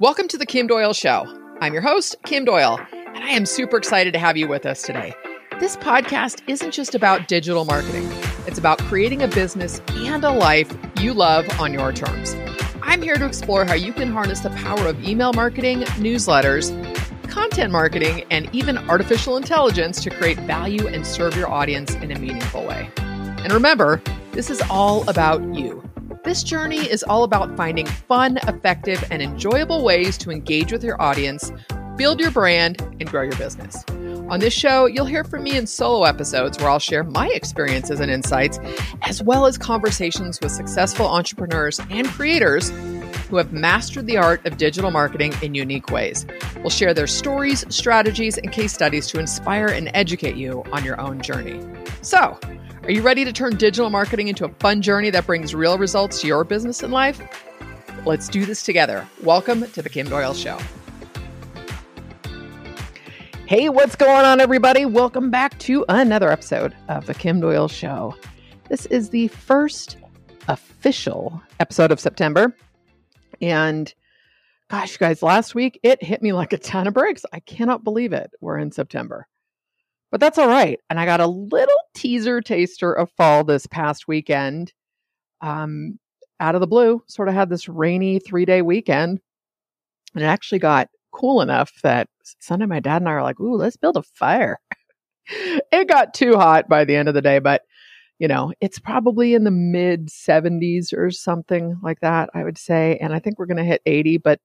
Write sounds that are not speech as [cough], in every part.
Welcome to the Kim Doyle Show. I'm your host, Kim Doyle, and I am super excited to have you with us today. This podcast isn't just about digital marketing, it's about creating a business and a life you love on your terms. I'm here to explore how you can harness the power of email marketing, newsletters, content marketing, and even artificial intelligence to create value and serve your audience in a meaningful way. And remember, this is all about you. This journey is all about finding fun, effective, and enjoyable ways to engage with your audience, build your brand, and grow your business. On this show, you'll hear from me in solo episodes where I'll share my experiences and insights, as well as conversations with successful entrepreneurs and creators who have mastered the art of digital marketing in unique ways. We'll share their stories, strategies, and case studies to inspire and educate you on your own journey. So, are you ready to turn digital marketing into a fun journey that brings real results to your business and life? Let's do this together. Welcome to the Kim Doyle Show. Hey, what's going on, everybody? Welcome back to another episode of the Kim Doyle Show. This is the first official episode of September. And gosh, you guys, last week it hit me like a ton of bricks. I cannot believe it. We're in September. But that's all right. And I got a little teaser taster of fall this past weekend. Um, out of the blue, sort of had this rainy three day weekend. And it actually got cool enough that Sunday my dad and I are like, ooh, let's build a fire. [laughs] it got too hot by the end of the day, but you know, it's probably in the mid 70s or something like that, I would say. And I think we're going to hit 80, but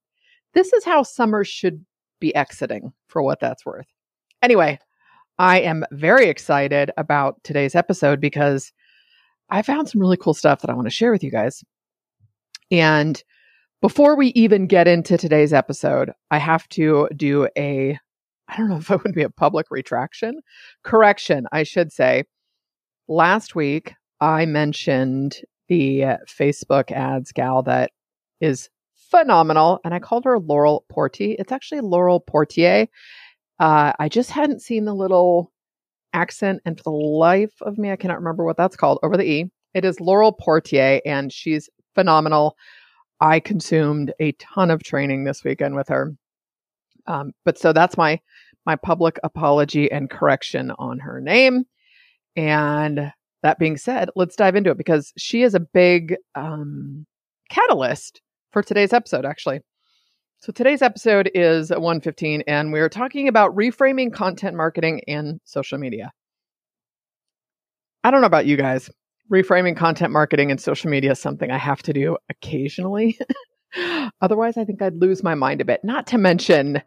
this is how summer should be exiting for what that's worth. Anyway, I am very excited about today's episode because I found some really cool stuff that I want to share with you guys. And before we even get into today's episode, I have to do a, I don't know if it would be a public retraction, correction, I should say. Last week, I mentioned the Facebook ads gal that is phenomenal, and I called her Laurel Portier. It's actually Laurel Portié. Uh, I just hadn't seen the little accent, and for the life of me, I cannot remember what that's called over the E. It is Laurel Portié, and she's phenomenal. I consumed a ton of training this weekend with her. Um, but so that's my my public apology and correction on her name. And that being said, let's dive into it because she is a big um, catalyst for today's episode, actually. So today's episode is 115, and we're talking about reframing content marketing and social media. I don't know about you guys. Reframing content marketing and social media is something I have to do occasionally. [laughs] Otherwise, I think I'd lose my mind a bit. Not to mention,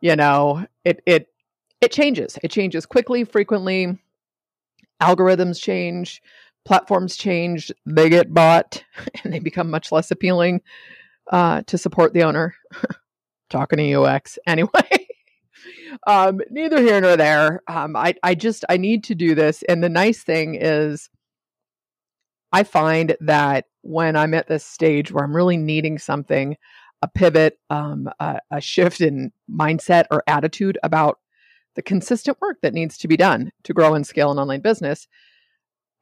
you know, it it it changes. It changes quickly, frequently. Algorithms change, platforms change, they get bought, [laughs] and they become much less appealing uh, to support the owner. [laughs] Talking to UX anyway. [laughs] um, neither here nor there. Um, I I just I need to do this, and the nice thing is, I find that when I'm at this stage where I'm really needing something, a pivot, um, a, a shift in mindset or attitude about the consistent work that needs to be done to grow and scale an online business.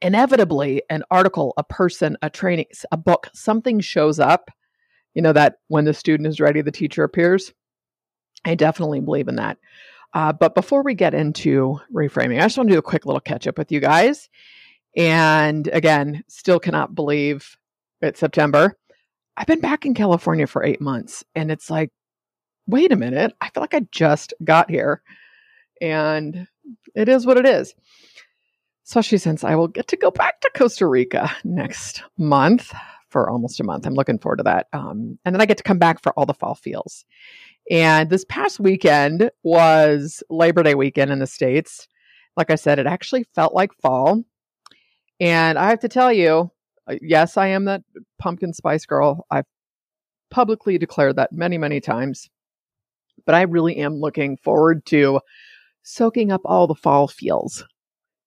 Inevitably an article a person a training a book something shows up you know that when the student is ready the teacher appears. I definitely believe in that. Uh, but before we get into reframing i just want to do a quick little catch up with you guys. And again still cannot believe it's september. I've been back in california for eight months and it's like wait a minute i feel like i just got here and it is what it is especially since i will get to go back to costa rica next month for almost a month. I'm looking forward to that. Um, and then I get to come back for all the fall feels. And this past weekend was Labor Day weekend in the States. Like I said, it actually felt like fall. And I have to tell you, uh, yes, I am that pumpkin spice girl. I've publicly declared that many, many times. But I really am looking forward to soaking up all the fall feels,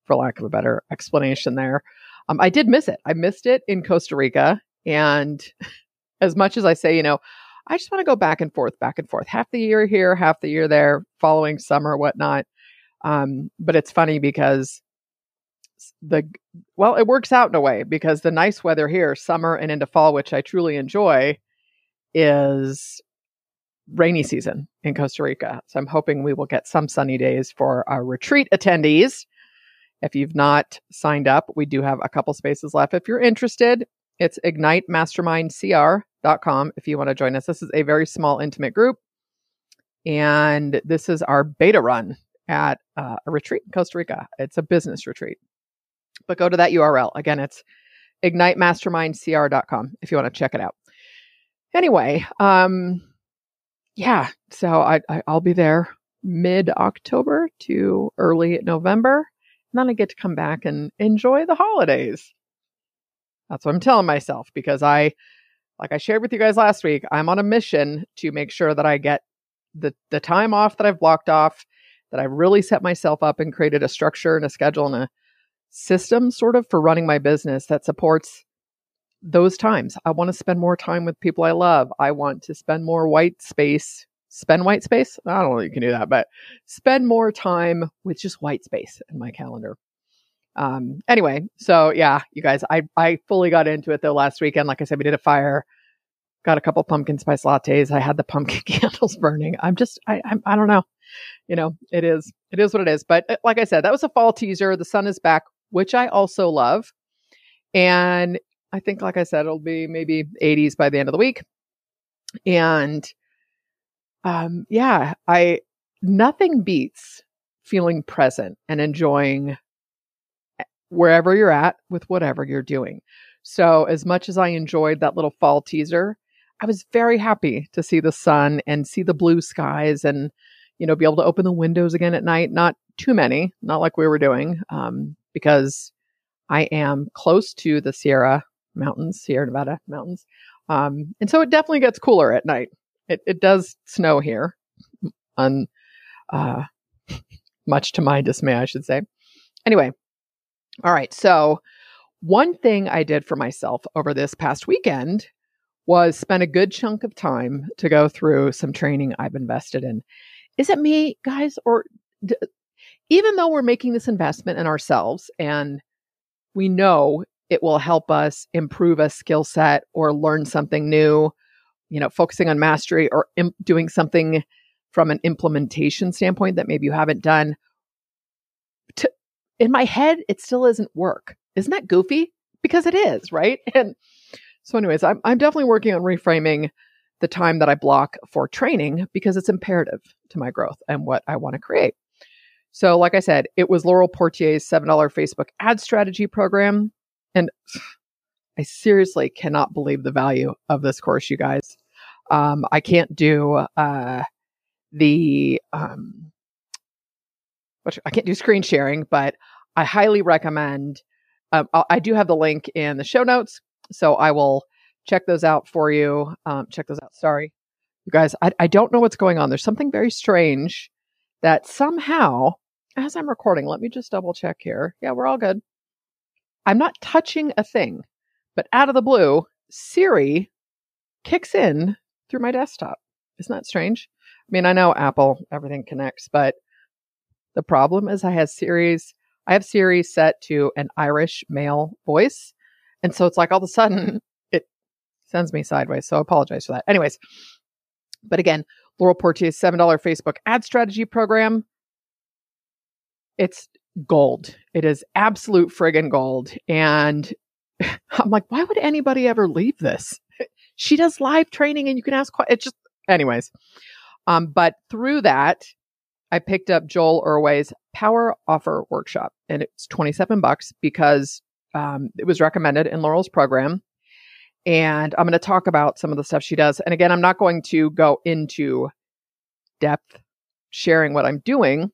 for lack of a better explanation there. Um, I did miss it. I missed it in Costa Rica. And [laughs] as much as I say, you know, I just want to go back and forth, back and forth, half the year here, half the year there, following summer, whatnot. Um, but it's funny because the well, it works out in a way because the nice weather here, summer and into fall, which I truly enjoy, is rainy season in Costa Rica. So I'm hoping we will get some sunny days for our retreat attendees. If you've not signed up, we do have a couple spaces left. If you're interested, it's ignitemastermindcr.com if you want to join us. This is a very small, intimate group. And this is our beta run at uh, a retreat in Costa Rica. It's a business retreat. But go to that URL. Again, it's ignitemastermindcr.com if you want to check it out. Anyway, um, yeah, so I, I I'll be there mid October to early November. And then I get to come back and enjoy the holidays. That's what I'm telling myself because I, like I shared with you guys last week, I'm on a mission to make sure that I get the the time off that I've blocked off, that I've really set myself up and created a structure and a schedule and a system sort of for running my business that supports those times. I want to spend more time with people I love. I want to spend more white space. Spend white space? I don't know you can do that, but spend more time with just white space in my calendar. Um, anyway, so yeah, you guys, I, I fully got into it though last weekend. Like I said, we did a fire, got a couple pumpkin spice lattes. I had the pumpkin [laughs] candles burning. I'm just, I, I, I don't know. You know, it is, it is what it is. But uh, like I said, that was a fall teaser. The sun is back, which I also love. And I think, like I said, it'll be maybe 80s by the end of the week. And um, yeah, I nothing beats feeling present and enjoying eh, wherever you're at with whatever you're doing. So, as much as I enjoyed that little fall teaser, I was very happy to see the sun and see the blue skies and, you know, be able to open the windows again at night. Not too many, not like we were doing, um, because I am close to the Sierra mountains, Sierra Nevada mountains. Um, and so it definitely gets cooler at night. It, it does snow here, on, uh, [laughs] much to my dismay, I should say. Anyway, all right. So, one thing I did for myself over this past weekend was spend a good chunk of time to go through some training I've invested in. Is it me, guys, or d- even though we're making this investment in ourselves and we know it will help us improve a skill set or learn something new, you know, focusing on mastery or Im- doing something from an implementation standpoint that maybe you haven't done. To, in my head, it still isn't work. Isn't that goofy? Because it is, right? [laughs] And so, anyways, I'm, I'm definitely working on reframing the time that I block for training because it's imperative to my growth and what I want to create. So, like I said, it was Laurel Portié's $7 Facebook ad strategy program. And I seriously cannot believe the value of this course, you guys. Um, I can't do uh, the um, I can't do screen sharing, but I highly recommend. Um, I do have the link in the show notes, so I will check those out for you. Um, check those out. Sorry, you guys. I, I don't know what's going on. There's something very strange that somehow, as I'm recording, let me just double check here. Yeah, we're all good. I'm not touching a thing, but out of the blue, Siri kicks in through my desktop. Isn't that strange? I mean, I know Apple, everything connects, but the problem is I have Siri's, I have Siri set to an Irish male voice. And so it's like all of a sudden [laughs] it sends me sideways. So I apologize for that. Anyways, but again, Laurel Portié's $7 Facebook ad strategy program. It's gold. It is absolute friggin' gold. And [laughs] I'm like, why would anybody ever leave this? [laughs] She does live training and you can ask, it's just, anyways. Um, but through that, I picked up Joel Erway's Power Offer Workshop and it's 27 bucks because um, it was recommended in Laurel's program. And I'm going to talk about some of the stuff she does. And again, I'm not going to go into depth sharing what I'm doing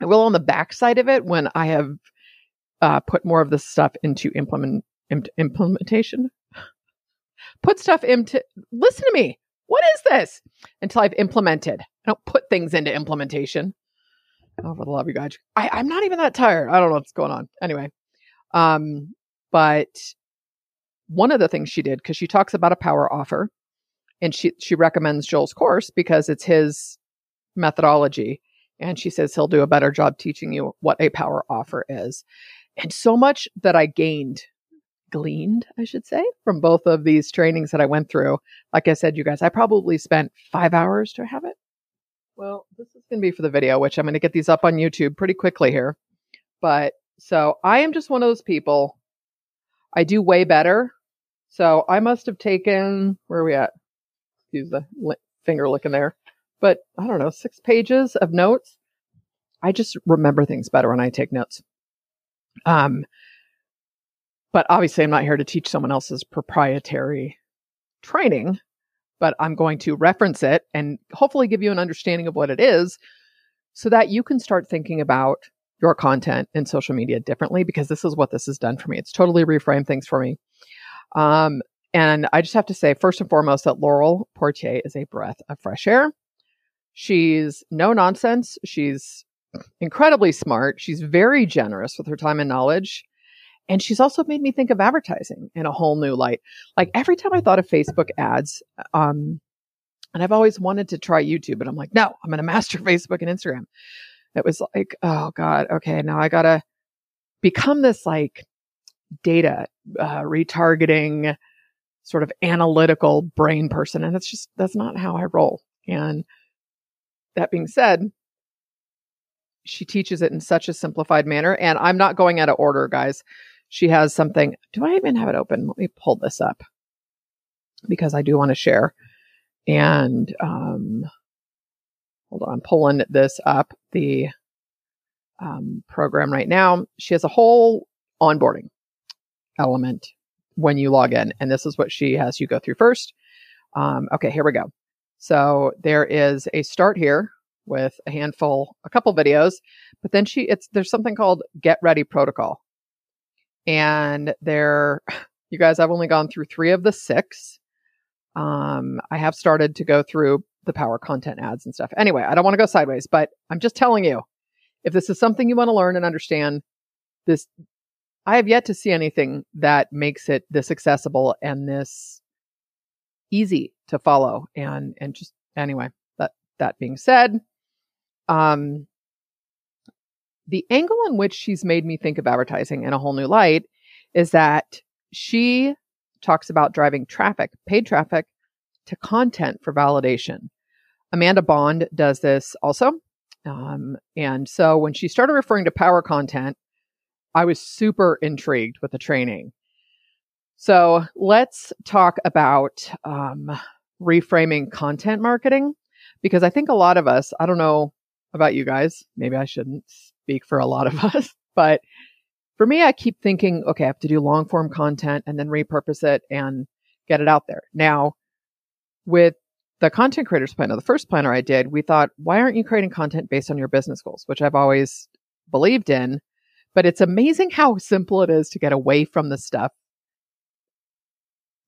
I will on the backside of it when I have uh, put more of this stuff into implement implementation. [sighs] Put stuff into. Listen to me. What is this? Until I've implemented. I don't put things into implementation. Oh, for the love of guys. I, I'm not even that tired. I don't know what's going on. Anyway, um, but one of the things she did because she talks about a power offer, and she she recommends Joel's course because it's his methodology and she says he'll do a better job teaching you what a power offer is. And so much that I gained gleaned, I should say, from both of these trainings that I went through. Like I said, you guys, I probably spent five hours to have it. Well, this is going to be for the video, which I'm going to get these up on YouTube pretty quickly here. But so I am just one of those people. I do way better. So I must have taken, where are we at? Use the finger licking there. But I don't know, six pages of notes. I just remember things better when I take notes. Um, but obviously, I'm not here to teach someone else's proprietary training, but I'm going to reference it and hopefully give you an understanding of what it is so that you can start thinking about your content in social media differently because this is what this has done for me. It's totally reframed things for me. Um, and I just have to say, first and foremost, that Laurel Portié is a breath of fresh air. She's no nonsense. She's incredibly smart. She's very generous with her time and knowledge. And she's also made me think of advertising in a whole new light. Like every time I thought of Facebook ads, um, and I've always wanted to try YouTube, but I'm like, no, I'm going to master [laughs] Facebook and Instagram. It was like, oh God, okay, now I got to become this like data uh, retargeting sort of analytical brain person. And that's just, that's not how I roll. And that being said, she teaches it in such a simplified manner. And I'm not going out of order, guys. She has something. Do I even have it open? Let me pull this up because I do want to share. And um, hold on, I'm pulling this up, the um, program right now. She has a whole onboarding element when you log in. And this is what she has you go through first. Um, okay, here we go. So there is a start here with a handful, a couple videos, but then she, it's, there's something called get ready protocol. And there, [sighs] you guys, I've only gone through three of the six. Um, I have started to go through the power content ads and stuff. Anyway, I don't want to go sideways, but I'm just telling you, if this is something you want to learn and understand, this, I have yet to see anything that makes it this accessible and this easy to follow. And, and just anyway, that, that being said, um, the angle in which she's made me think of advertising in a whole new light is that she talks about driving traffic, paid traffic, to content for validation. Amanda Bond does this also. Um, and so when she started referring to power content, I was super intrigued with the training. So let's talk about um, reframing content marketing because I think a lot of us, I don't know about you guys, maybe I shouldn't speak for a lot of [laughs] us, but for me, I keep thinking, okay, I have to do long form content and then repurpose it and get it out there. Now, with the content creators planner, the first planner I did, we thought, why aren't you creating content based on your business goals, which I've always believed in? But it's amazing how [laughs] simple it is to get away from the stuff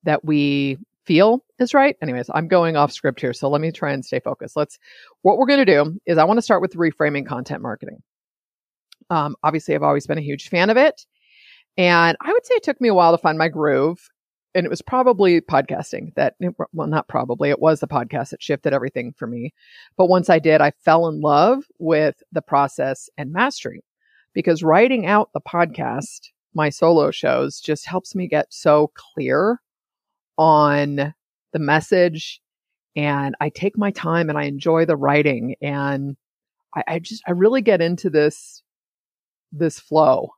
that we feel is right. Anyways, I'm going off script here, so let me try and stay focused. Let's what we're going to do is I want to start with reframing content marketing. Um, obviously, I've always been a huge fan of it, and I would say it took me a while to find my groove. And it was probably podcasting that, well, not probably, it was the podcast that shifted everything for me. But once I did, I fell in love with the process and mastery because writing out the podcast, my solo shows, just helps me get so clear on the message and I take my time and I enjoy the writing and I, I just I really get into this this flow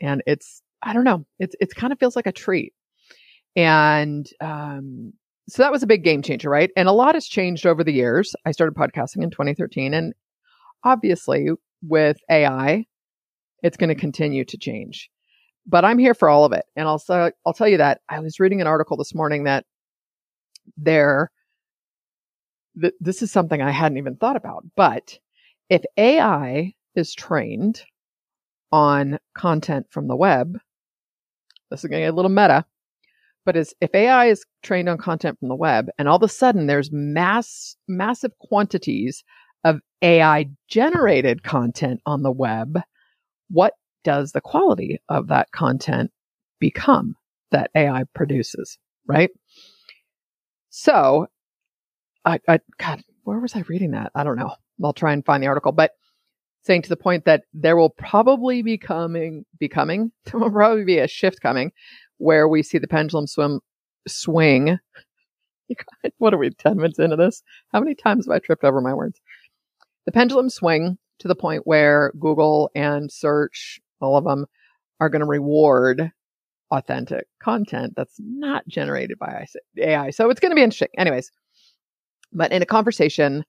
and it's I don't know it's it kind of feels like a treat. And um so that was a big game changer right? And a lot has changed over the years. I started podcasting in 2013 and obviously with AI it's going to continue to change but I'm here for all of it. And I'll, I'll tell you that I was reading an article this morning that there, th- this is something I hadn't even thought about, but if AI is trained on content from the web, this is going to get a little meta, but as if AI is trained on content from the web and all of a sudden there's mass, massive quantities of AI generated content on the web, what does the quality of that content become that AI produces, right? So, I, I, God, where was I reading that? I don't know. I'll try and find the article, but saying to the point that there will probably be coming, becoming, [laughs] there will probably be a shift coming where we see the pendulum swim swing. [laughs] what are we 10 minutes into this? How many times have I tripped over my words? The pendulum swing to the point where Google and search, all of them, are going to reward authentic content that's not generated by AI. So it's going to be interesting. Anyways, but in a conversation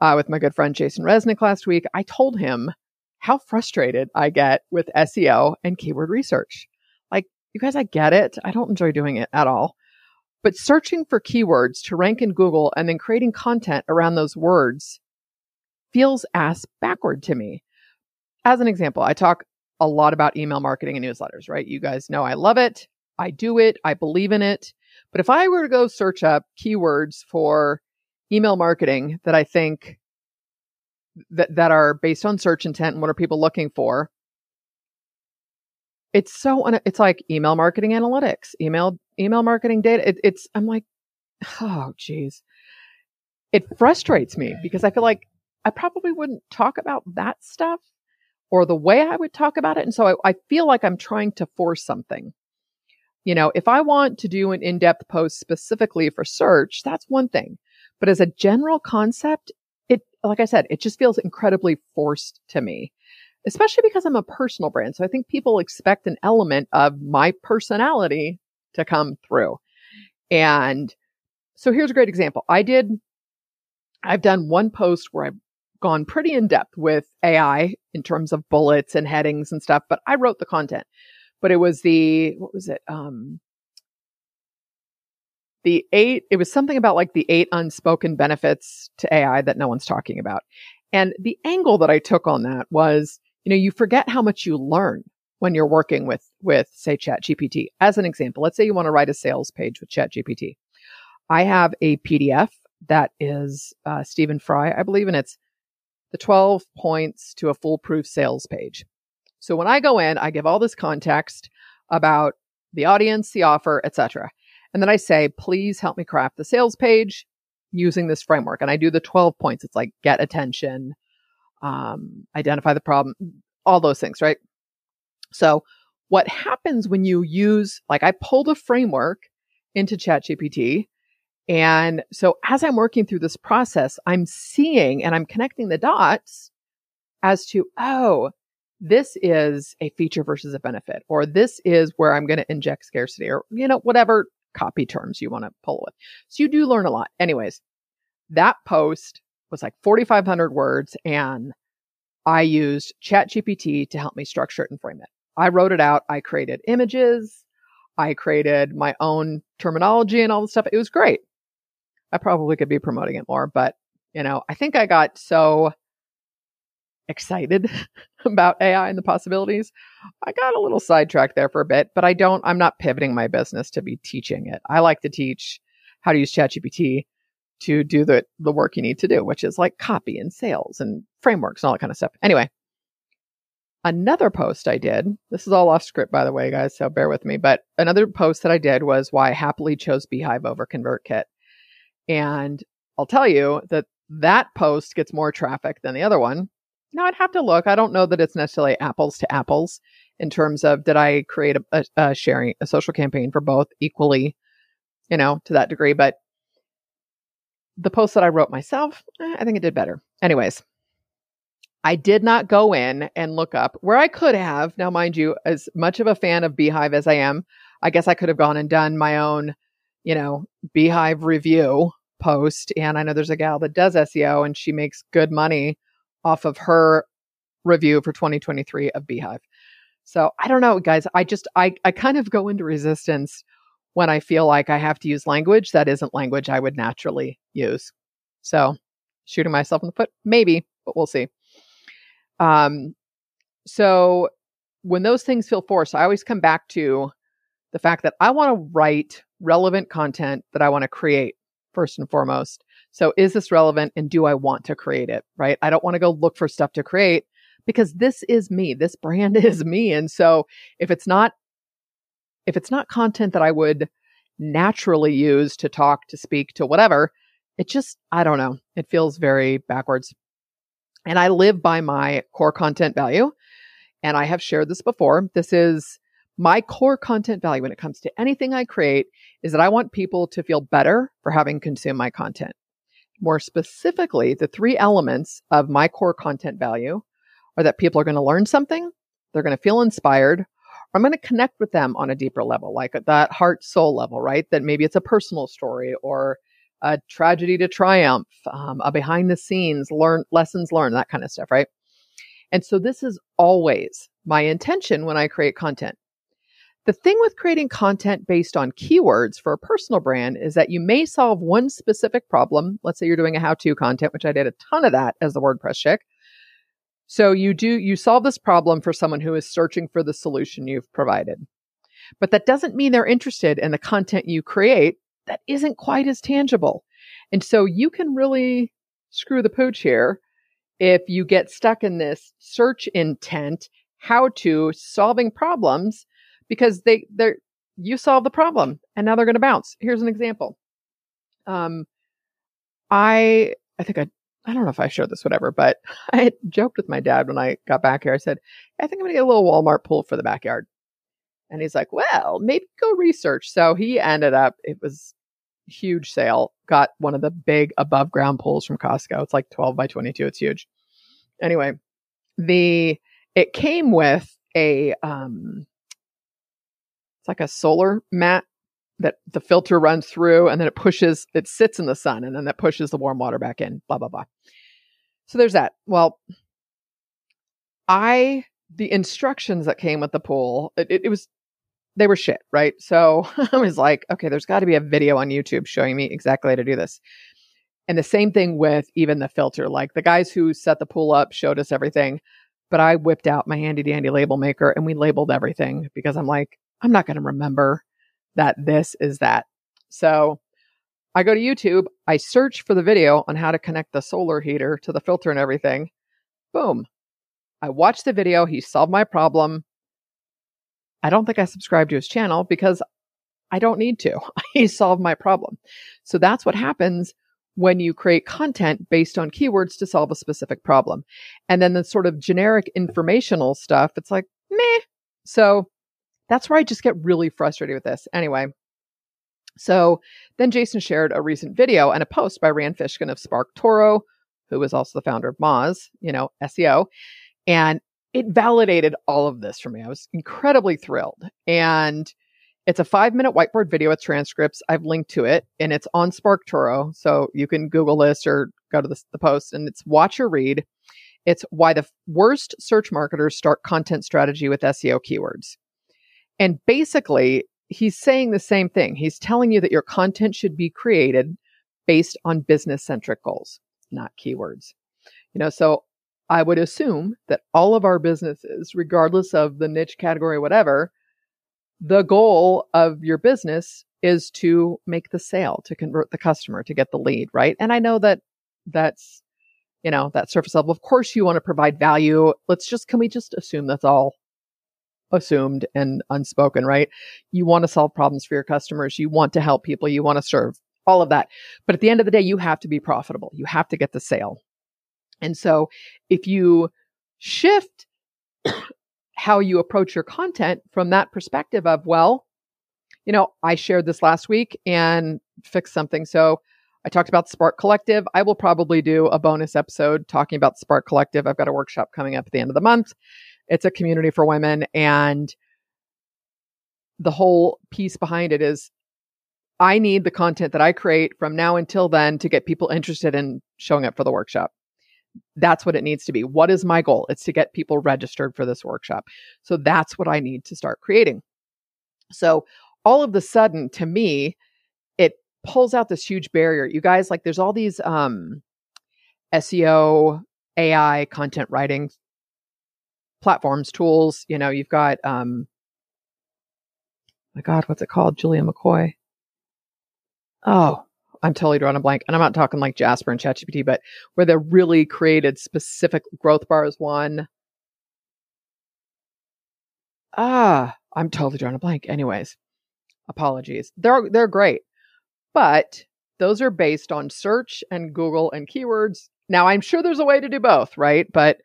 uh, with my good friend Jason Resnick last week, I told him how frustrated I get with SEO and keyword research. Like, you guys, I get it. I don't enjoy doing it at all. But searching for keywords to rank in Google and then creating content around those words feels ass backward to me. As an example, I talk a lot about email marketing and newsletters, right? You guys know I love it. I do it. I believe in it. But if I were to go search up keywords for email marketing that I think that that are based on search intent and what are people looking for, it's so it's like email marketing analytics, email email marketing data. It, it's I'm like, oh geez, it frustrates me because I feel like I probably wouldn't talk about that stuff or the way I would talk about it, and so I, I feel like I'm trying to force something. You know, if I want to do an in depth post specifically for search, that's one thing. But as a general concept, it, like I said, it just feels incredibly forced to me especially because I'm a personal brand. So I think people expect an element of my personality to come through. And so here's a great example. I did, I've done one post where I've gone pretty in depth with AI in terms of bullets and headings and stuff, but I wrote the content. But it was the, what was it? Um, the eight, it was something about like the eight unspoken benefits to AI that no one's talking about. And the angle that I took on that was you know, you forget how much you learn when you're working with, with say ChatGPT. As an example, let's say you want to write a sales page with ChatGPT. I have a PDF that is uh, Stephen Fry, I believe, and it's the 12 points to a foolproof sales page. So when I go in, I give all this context about the audience, the offer, etc. And then I say, please help me craft the sales page using this framework. And I do the 12 points. It's like get attention, um, identify the problem, all those things, right? So, what happens when you use, like, I pulled a framework into ChatGPT. And so, as I'm working through this process, I'm seeing and I'm connecting the dots as to, oh, this is a feature versus a benefit, or this is where I'm going to inject scarcity, or, you know, whatever copy terms you want to pull with. So, you do learn a lot. Anyways, that post was like 4,500 words and I used ChatGPT to help me structure it and frame it. I wrote it out. I created images. I created my own terminology and all the stuff. It was great. I probably could be promoting it more, but you know, I think I got so excited [laughs] about AI and the possibilities. I got a little sidetracked there for a bit, but I don't, I'm not pivoting my business to be teaching it. I like to teach how to use ChatGPT to do the, the work you need to do, which is like copy and sales and frameworks and all that kind of stuff. Anyway, another post I did, this is all off script, by the way, guys, so bear with me. But another post that I did was why I happily chose beehiiv over ConvertKit. And I'll tell you that that post gets more traffic than the other one. Now I'd have to look. I don't know that it's necessarily apples to apples in terms of did I create a, a, a sharing, a social campaign for both equally, you know, to that degree. But the post that I wrote myself, eh, I think it did better. Anyways, I did not go in and look up where I could have. Now, mind you, as much of a fan of beehiiv as I am, I guess I could have gone and done my own, you know, beehiiv review post. And I know there's a gal that does SEO and she makes good money off of her review for 2023 of beehiiv. So I don't know, guys. I just, I, I kind of go into resistance when I feel like I have to use language that isn't language I would naturally use. So shooting myself in the foot, maybe, but we'll see. Um, so when those things feel forced, I always come back to the fact that I want to write relevant content that I want to create first and foremost. So is this relevant and do I want to create it? Right. I don't want to go look for stuff to create because this is me. This brand [laughs] is me. And so if it's not if it's not content that I would naturally use to talk, to speak, to whatever, it just, I don't know, it feels very backwards. And I live by my core content value. And I have shared this before. This is my core content value when it comes to anything I create is that I want people to feel better for having consumed my content. More specifically, the three elements of my core content value are that people are going to learn something, they're going to feel inspired, I'm going to connect with them on a deeper level, like at that heart soul level, right? That maybe it's a personal story or a tragedy to triumph, um, a behind the scenes, learn lessons learned, that kind of stuff, right? And so this is always my intention when I create content. The thing with creating content based on keywords for a personal brand is that you may solve one specific problem. Let's say you're doing a how to content, which I did a ton of that as the WordPress chick. So you do, you solve this problem for someone who is searching for the solution you've provided. But that doesn't mean they're interested in the content you create that isn't quite as tangible. And so you can really screw the pooch here if you get stuck in this search intent, how to solving problems because they they're you solve the problem and now they're going to bounce. Here's an example. Um, I I think I I don't know if I showed this whatever, but [laughs] I joked with my dad when I got back here. I said, I think I'm going to get a little Walmart pool for the backyard. And he's like, well, maybe go research. So he ended up, it was huge sale, got one of the big above ground pools from Costco. It's like 12 by 22. It's huge. Anyway, the, it came with a, um, it's like a solar mat that the filter runs through and then it pushes, it sits in the sun and then that pushes the warm water back in, blah, blah, blah. So there's that. Well, I, the instructions that came with the pool, it, it, it was, they were shit, right? So [laughs] I was like, okay, there's got to be a video on YouTube showing me exactly how to do this. And the same thing with even the filter. Like the guys who set the pool up showed us everything, but I whipped out my handy dandy label maker and we labeled everything because I'm like, I'm not going to remember that this is that. So I go to YouTube, I search for the video on how to connect the solar heater to the filter and everything. Boom. I watch the video. He solved my problem. I don't think I subscribe to his channel because I don't need to. [laughs] he solved my problem. So that's what happens when you create content based on keywords to solve a specific problem. And then the sort of generic informational stuff, it's like, meh. So that's where I just get really frustrated with this. Anyway, so then Jason shared a recent video and a post by Rand Fishkin of Spark who is also the founder of Moz, you know, SEO. And it validated all of this for me. I was incredibly thrilled. And it's a five minute whiteboard video with transcripts. I've linked to it and it's on SparkToro. So you can Google this or go to the, the post and it's watch or read. It's why the worst search marketers start content strategy with SEO keywords. And basically, he's saying the same thing. He's telling you that your content should be created based on business centric goals, not keywords. You know, so I would assume that all of our businesses, regardless of the niche category, whatever, the goal of your business is to make the sale, to convert the customer, to get the lead, right? And I know that that's, you know, that surface level. Of course, you want to provide value. Let's just, can we just assume that's all assumed and unspoken, right? You want to solve problems for your customers. You want to help people. You want to serve all of that. But at the end of the day, you have to be profitable. You have to get the sale. And so if you shift how you approach your content from that perspective of, well, you know, I shared this last week and fixed something. So I talked about Spark Collective. I will probably do a bonus episode talking about Spark Collective. I've got a workshop coming up at the end of the month. It's a community for women. And the whole piece behind it is I need the content that I create from now until then to get people interested in showing up for the workshop. That's what it needs to be. What is my goal? It's to get people registered for this workshop. So that's what I need to start creating. So all of the sudden, to me, it pulls out this huge barrier. You guys, like, there's all these um, SEO, AI content writing platforms, tools. You know, you've got, um, my God, what's it called? Julia McCoy. Oh, I'm totally drawing a blank. And I'm not talking like Jasper and ChatGPT, but where they're really created specific growth bars one. Ah, I'm totally drawing a blank. Anyways, apologies. They're they're great. But those are based on search and Google and keywords. Now I'm sure there's a way to do both, right? But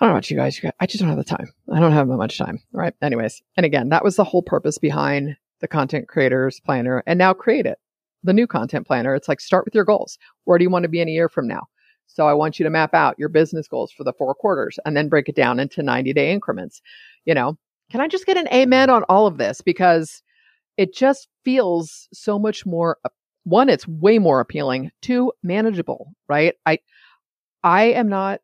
I don't know about you guys. I just don't have the time. I don't have that much time. Right. Anyways. And again, that was the whole purpose behind the content creators planner and now create it. The new content planner. It's like start with your goals. Where do you want to be in a year from now? So I want you to map out your business goals for the four quarters and then break it down into 90 day increments. You know, can I just get an amen on all of this? Because it just feels so much more one, it's way more appealing. Two, manageable, right? I I am not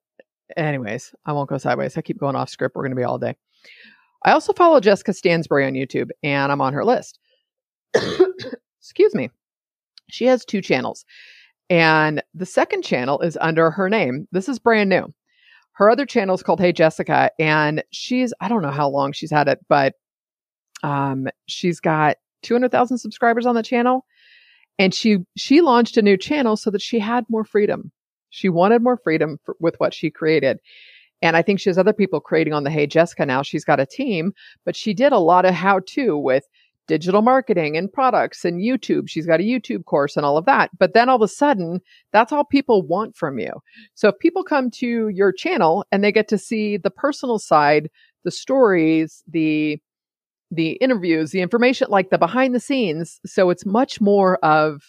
anyways, I won't go sideways. I keep going off script. We're going to be all day. I also follow Jessica Stansbury on YouTube and I'm on her list. [coughs] Excuse me. She has two channels. And the second channel is under her name. This is brand new. Her other channel is called Hey Jessica and she's I don't know how long she's had it, but um she's got 200,000 subscribers on the channel and she she launched a new channel so that she had more freedom she wanted more freedom for, with what she created. And I think she has other people creating on the Hey Jessica now. She's got a team, but she did a lot of how to with digital marketing and products and YouTube. She's got a YouTube course and all of that. But then all of a sudden, that's all people want from you. So if people come to your channel and they get to see the personal side, the stories, the the interviews, the information, like the behind the scenes. So it's much more of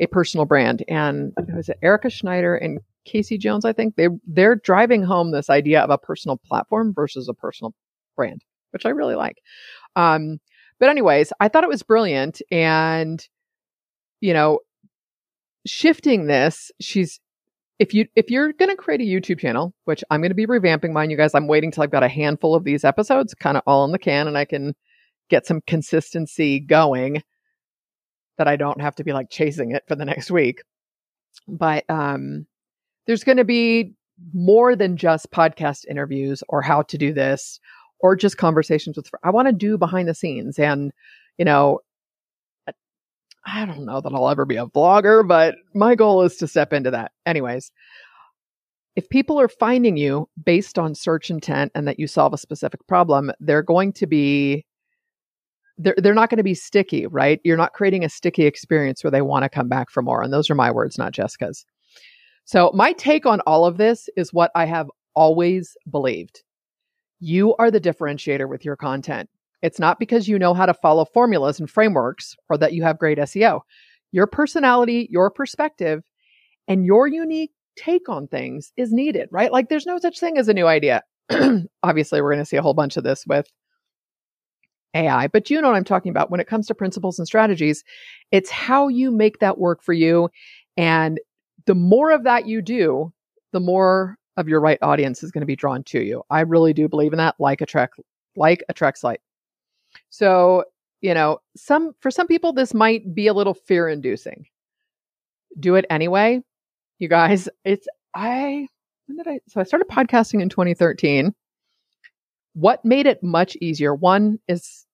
a personal brand. And it was it Erica Schneider and Casey Jones? I think they they're driving home this idea of a personal platform versus a personal brand, which I really like. Um, but anyways, I thought it was brilliant, and you know, shifting this, she's if you if you're going to create a YouTube channel, which I'm going to be revamping mine, you guys, I'm waiting till I've got a handful of these episodes, kind of all in the can, and I can get some consistency going that I don't have to be like chasing it for the next week. But um, there's going to be more than just podcast interviews or how to do this or just conversations with. I want to do behind the scenes, and you know, I don't know that I'll ever be a vlogger, but my goal is to step into that. Anyways, if people are finding you based on search intent and that you solve a specific problem, they're going to be they're, they're not going to be sticky, right? You're not creating a sticky experience where they want to come back for more. And those are my words, not Jessica's. So, my take on all of this is what I have always believed. You are the differentiator with your content. It's not because you know how to follow formulas and frameworks or that you have great SEO. Your personality, your perspective, and your unique take on things is needed, right? Like there's no such thing as a new idea. [clears throat] Obviously, we're going to see a whole bunch of this with AI, but you know what I'm talking about when it comes to principles and strategies. It's how you make that work for you. And the more of that you do, the more of your right audience is going to be drawn to you. I really do believe in that. Like attract, like attracts like. So, you know, some, for some people, this might be a little fear inducing. Do it anyway. You guys, it's, I, when did I, so I started podcasting in 2013 what made it much easier one is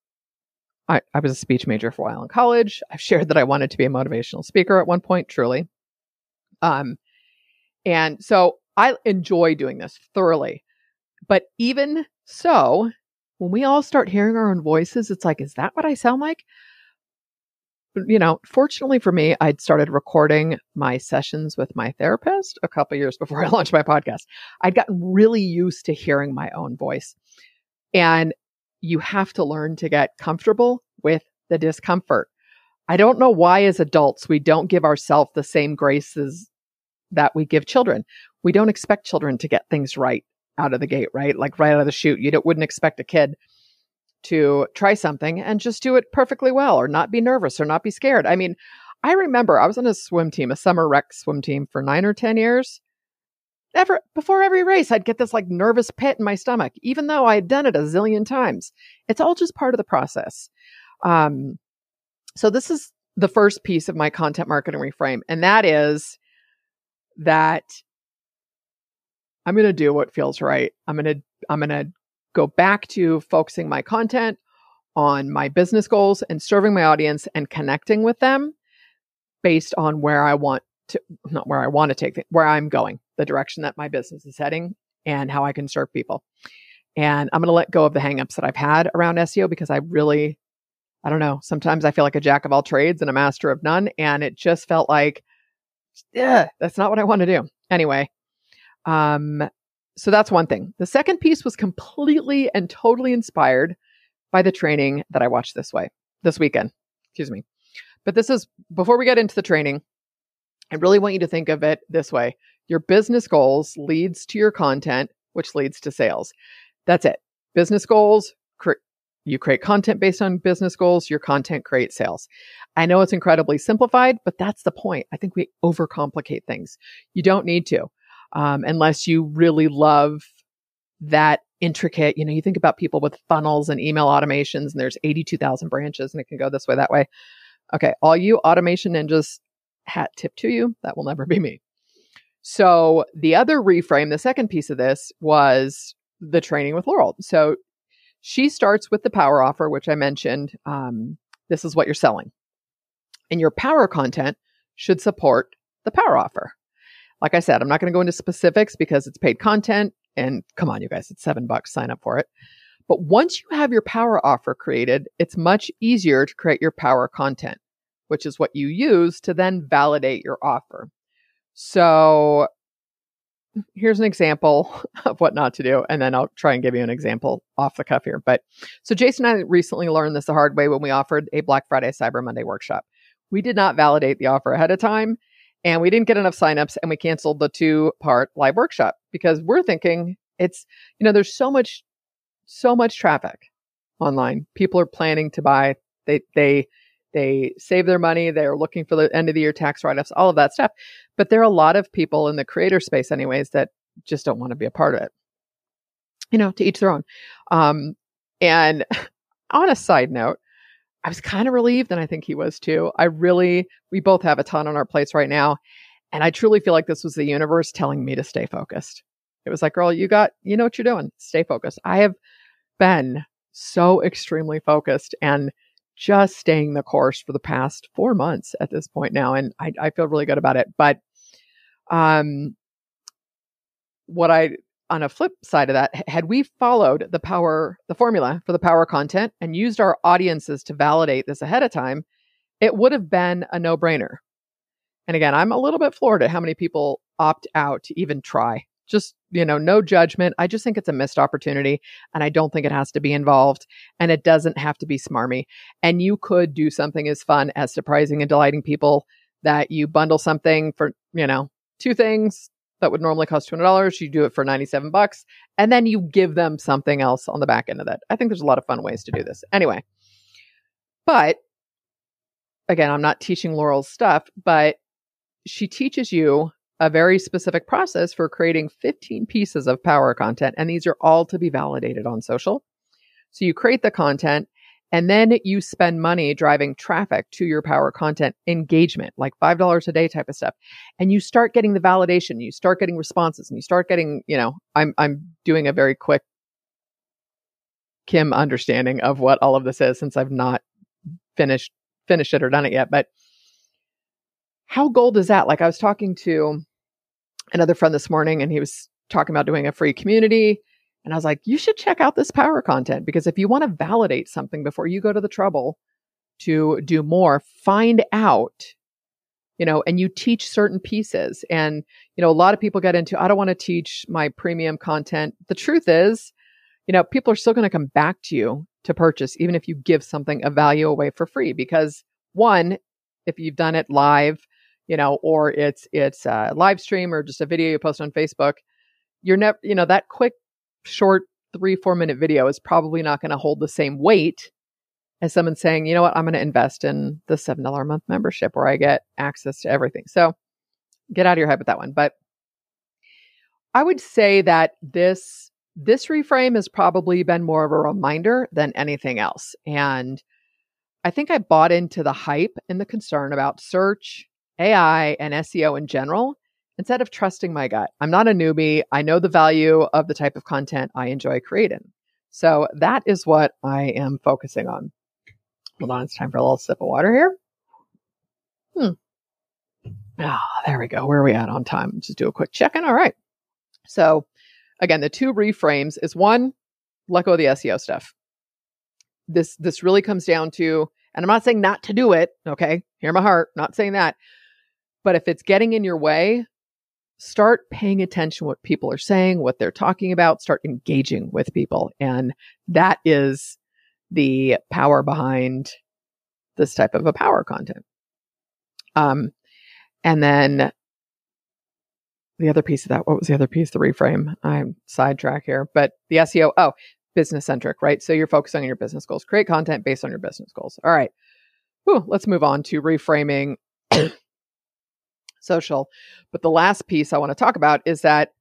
I, I was a speech major for a while in college. I've shared that I wanted to be a motivational speaker at one point, truly. Um, and so I enjoy doing this thoroughly. But even so, when we all start hearing our own voices, it's like, is that what I sound like? You know, fortunately for me, I'd started recording my sessions with my therapist a couple years before [laughs] I launched my podcast. I'd gotten really used to hearing my own voice. And you have to learn to get comfortable with the discomfort. I don't know why, as adults, we don't give ourselves the same graces that we give children. We don't expect children to get things right out of the gate, right? Like right out of the chute. You wouldn't expect a kid to try something and just do it perfectly well or not be nervous or not be scared. I mean, I remember I was on a swim team, a summer rec swim team for nine or 10 years ever before every race i'd get this like nervous pit in my stomach even though i had done it a zillion times. It's all just part of the process. Um, so this is the first piece of my content marketing reframe and that is that i'm going to do what feels right. I'm going to i'm going to go back to focusing my content on my business goals and serving my audience and connecting with them based on where i want to not where i want to take where i'm going the direction that my business is heading and how I can serve people. And I'm going to let go of the hangups that I've had around SEO because I really, I don't know, sometimes I feel like a jack of all trades and a master of none. And it just felt like, yeah, that's not what I want to do. Anyway, um, so that's one thing. The second piece was completely and totally inspired by the training that I watched this way this weekend. Excuse me. But this is before we get into the training, I really want you to think of it this way. Your business goals leads to your content, which leads to sales. That's it. Business goals, cre- you create content based on business goals, your content creates sales. I know it's incredibly simplified, but that's the point. I think we overcomplicate things. You don't need to um, unless you really love that intricate. You know, you think about people with funnels and email automations, and there's 82,000 branches, and it can go this way, that way. Okay, all you automation ninjas, hat tip to you. That will never be me. So the other reframe, the second piece of this was the training with Laurel. So she starts with the power offer, which I mentioned. Um, this is what you're selling. And your power content should support the power offer. Like I said, I'm not going to go into specifics because it's paid content. And come on, you guys, it's seven bucks, sign up for it. But once you have your power offer created, it's much easier to create your power content, which is what you use to then validate your offer. So here's an example [laughs] of what not to do. And then I'll try and give you an example off the cuff here. But so Jason and I recently learned this the hard way when we offered a Black Friday Cyber Monday workshop. We did not validate the offer ahead of time and we didn't get enough signups and we canceled the two part live workshop because we're thinking it's you know there's so much so much traffic online people are planning to buy they they they save their money they're looking for the end of the year tax write-offs all of that stuff but there are a lot of people in the creator space anyways that just don't want to be a part of it you know to each their own um and [laughs] on a side note I was kind of relieved, and I think he was too. I really, we both have a ton on our plates right now. And I truly feel like this was the universe telling me to stay focused. It was like, girl, you got, you know what you're doing. Stay focused. I have been so extremely focused and just staying the course for the past four months at this point now. And I, I feel really good about it. But um, what I on a flip side of that, had we followed the power, the formula for the power content and used our audiences to validate this ahead of time, it would have been a no brainer. And again, I'm a little bit floored at how many people opt out to even try. Just, you know, no judgment. I just think it's a missed opportunity and I don't think it has to be involved and it doesn't have to be smarmy. And you could do something as fun as surprising and delighting people that you bundle something for, you know, two things, that would normally cost $200 you do it for 97 bucks and then you give them something else on the back end of that i think there's a lot of fun ways to do this anyway but again i'm not teaching laurel's stuff but she teaches you a very specific process for creating 15 pieces of power content and these are all to be validated on social so you create the content and then you spend money driving traffic to your power content engagement, like $5 a day type of stuff. And you start getting the validation, you start getting responses and you start getting, you know, I'm, I'm doing a very quick Kim understanding of what all of this is since I've not finished, finished it or done it yet. But how gold is that? Like I was talking to another friend this morning and he was talking about doing a free community and I was like, you should check out this power content because if you want to validate something before you go to the trouble to do more, find out, you know, and you teach certain pieces. And, you know, a lot of people get into, I don't want to teach my premium content. The truth is, you know, people are still going to come back to you to purchase, even if you give something of value away for free. Because one, if you've done it live, you know, or it's it's a live stream or just a video you post on Facebook, you're never, you know, that quick short three, four minute video is probably not going to hold the same weight as someone saying, you know what, I'm going to invest in the $7 a month membership where I get access to everything. So get out of your head with that one. But I would say that this this reframe has probably been more of a reminder than anything else. And I think I bought into the hype and the concern about search, AI, and SEO in general instead of trusting my gut. I'm not a newbie. I know the value of the type of content I enjoy creating. So that is what I am focusing on. Hold on, it's time for a little sip of water here. Hmm. Ah, there we go. Where are we at on time? Just do a quick check in. All right. So again, the two reframes is one, let go of the SEO stuff. This this really comes down to, and I'm not saying not to do it, okay? Hear my heart, not saying that. But if it's getting in your way, start paying attention what people are saying, what they're talking about, start engaging with people. And that is the power behind this type of a power content. Um, and then the other piece of that, what was the other piece? The reframe. I'm sidetrack here, but the SEO. Oh, business centric, right? So you're focusing on your business goals. Create content based on your business goals. All right. Whew, let's move on to reframing [coughs] social. But the last piece I want to talk about is that